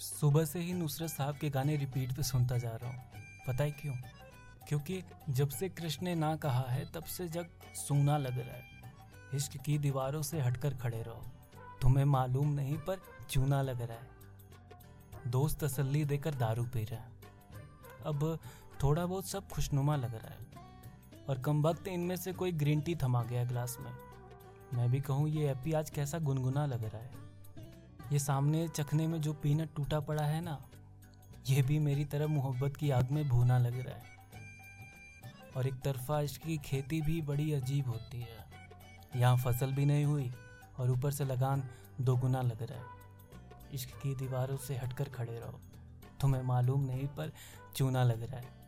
सुबह से ही नुसरत साहब के गाने रिपीट पे सुनता जा रहा हूँ। पता है क्यों? क्योंकि जब से कृष्ण ने ना कहा है, तब से जग सूना लग रहा है। इश्क की दीवारों से हटकर खड़े रहो। तुम्हें मालूम नहीं, पर चूना लग रहा है। दोस्त तसल्ली देकर दारू पी रहा है। अब थोड़ा बहुत सब खुशनुमा लग रहा है। और कम वक्त इनमें से कोई ग्रीन टी थमा गया ग्लास में। मैं भी कहूँ, ये एपी आज कैसा गुनगुना लग रहा है। ये सामने चखने में जो पीनट टूटा पड़ा है ना ये भी मेरी तरह मोहब्बत की आग में भूना लग रहा है। और एक तरफा इश्क की खेती भी बड़ी अजीब होती है। यहाँ फ़सल भी नहीं हुई और ऊपर से लगान दोगुना लग रहा है। इश्क की दीवारों से हटकर खड़े रहो। तुम्हें मालूम नहीं पर चूना लग रहा है।